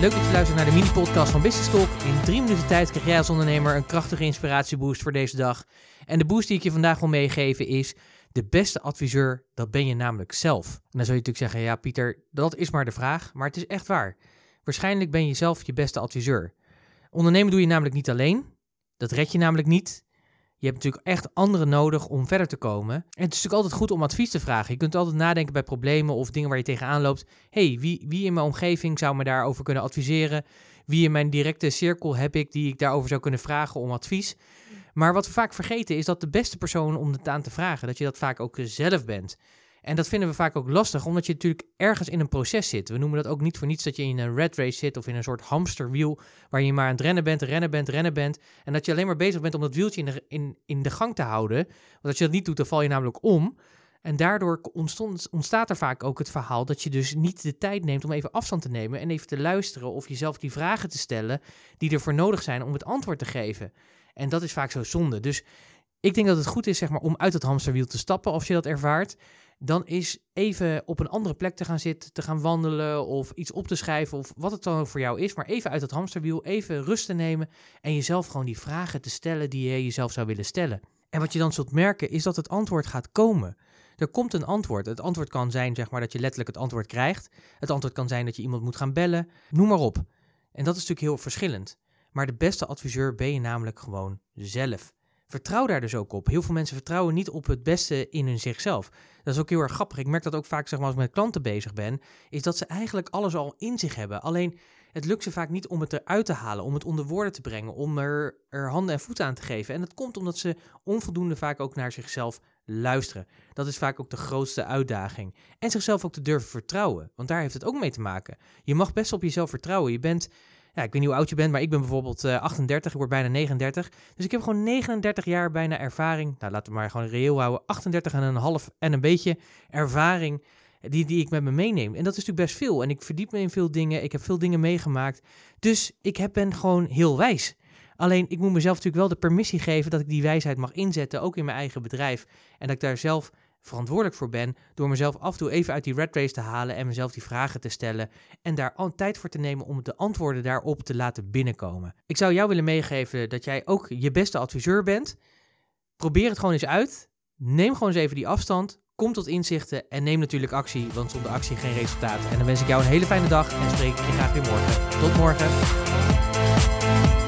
Leuk dat je luistert naar de mini-podcast van Business Talk. In drie minuten tijd krijg jij als ondernemer een krachtige inspiratieboost voor deze dag. En de boost die ik je vandaag wil meegeven is... De beste adviseur, dat ben je namelijk zelf. En dan zul je natuurlijk zeggen, ja Pieter, dat is maar de vraag. Maar het is echt waar. Waarschijnlijk ben je zelf je beste adviseur. Ondernemen doe je namelijk niet alleen. Dat red je namelijk niet. Je hebt natuurlijk echt anderen nodig om verder te komen. En het is natuurlijk altijd goed om advies te vragen. Je kunt altijd nadenken bij problemen of dingen waar je tegenaan loopt. hey, wie, wie in mijn omgeving zou me daarover kunnen adviseren? Wie in mijn directe cirkel heb ik die ik daarover zou kunnen vragen om advies? Maar wat we vaak vergeten is dat de beste persoon om het aan te vragen, dat je dat vaak ook zelf bent. En dat vinden we vaak ook lastig, omdat je natuurlijk ergens in een proces zit. We noemen dat ook niet voor niets dat je in een red race zit of in een soort hamsterwiel, waar je maar aan het rennen bent, rennen bent, rennen bent. En dat je alleen maar bezig bent om dat wieltje in de, in, in de gang te houden. Want als je dat niet doet, dan val je namelijk om. En daardoor ontstaat er vaak ook het verhaal dat je dus niet de tijd neemt om even afstand te nemen en even te luisteren of jezelf die vragen te stellen die ervoor nodig zijn om het antwoord te geven. En dat is vaak zo zonde. Dus ik denk dat het goed is zeg maar, om uit het hamsterwiel te stappen als je dat ervaart. Dan is even op een andere plek te gaan zitten, te gaan wandelen of iets op te schrijven of wat het dan ook voor jou is. Maar even uit het hamsterwiel, even rust te nemen en jezelf gewoon die vragen te stellen die je jezelf zou willen stellen. En wat je dan zult merken is dat het antwoord gaat komen. Er komt een antwoord. Het antwoord kan zijn zeg maar, dat je letterlijk het antwoord krijgt. Het antwoord kan zijn dat je iemand moet gaan bellen. Noem maar op. En dat is natuurlijk heel verschillend. Maar de beste adviseur ben je namelijk gewoon zelf. Vertrouw daar dus ook op. Heel veel mensen vertrouwen niet op het beste in hun zichzelf. Dat is ook heel erg grappig. Ik merk dat ook vaak zeg maar, als ik met klanten bezig ben, is dat ze eigenlijk alles al in zich hebben. Alleen het lukt ze vaak niet om het eruit te halen, om het onder woorden te brengen, om er, er handen en voeten aan te geven. En dat komt omdat ze onvoldoende vaak ook naar zichzelf luisteren. Dat is vaak ook de grootste uitdaging. En zichzelf ook te durven vertrouwen, want daar heeft het ook mee te maken. Je mag best op jezelf vertrouwen. Je bent ja, ik weet niet hoe oud je bent, maar ik ben bijvoorbeeld 38, ik word bijna 39. Dus ik heb gewoon 39 jaar bijna ervaring. Nou, laten we maar gewoon reëel houden. 38 en een half en een beetje ervaring die, die ik met me meeneem. En dat is natuurlijk best veel. En ik verdiep me in veel dingen. Ik heb veel dingen meegemaakt. Dus ik heb, ben gewoon heel wijs. Alleen ik moet mezelf natuurlijk wel de permissie geven dat ik die wijsheid mag inzetten, ook in mijn eigen bedrijf. En dat ik daar zelf verantwoordelijk voor ben door mezelf af en toe even uit die red race te halen en mezelf die vragen te stellen en daar al tijd voor te nemen om de antwoorden daarop te laten binnenkomen. Ik zou jou willen meegeven dat jij ook je beste adviseur bent. Probeer het gewoon eens uit. Neem gewoon eens even die afstand. Kom tot inzichten en neem natuurlijk actie, want zonder actie geen resultaat. En dan wens ik jou een hele fijne dag en spreek ik je graag weer morgen. Tot morgen.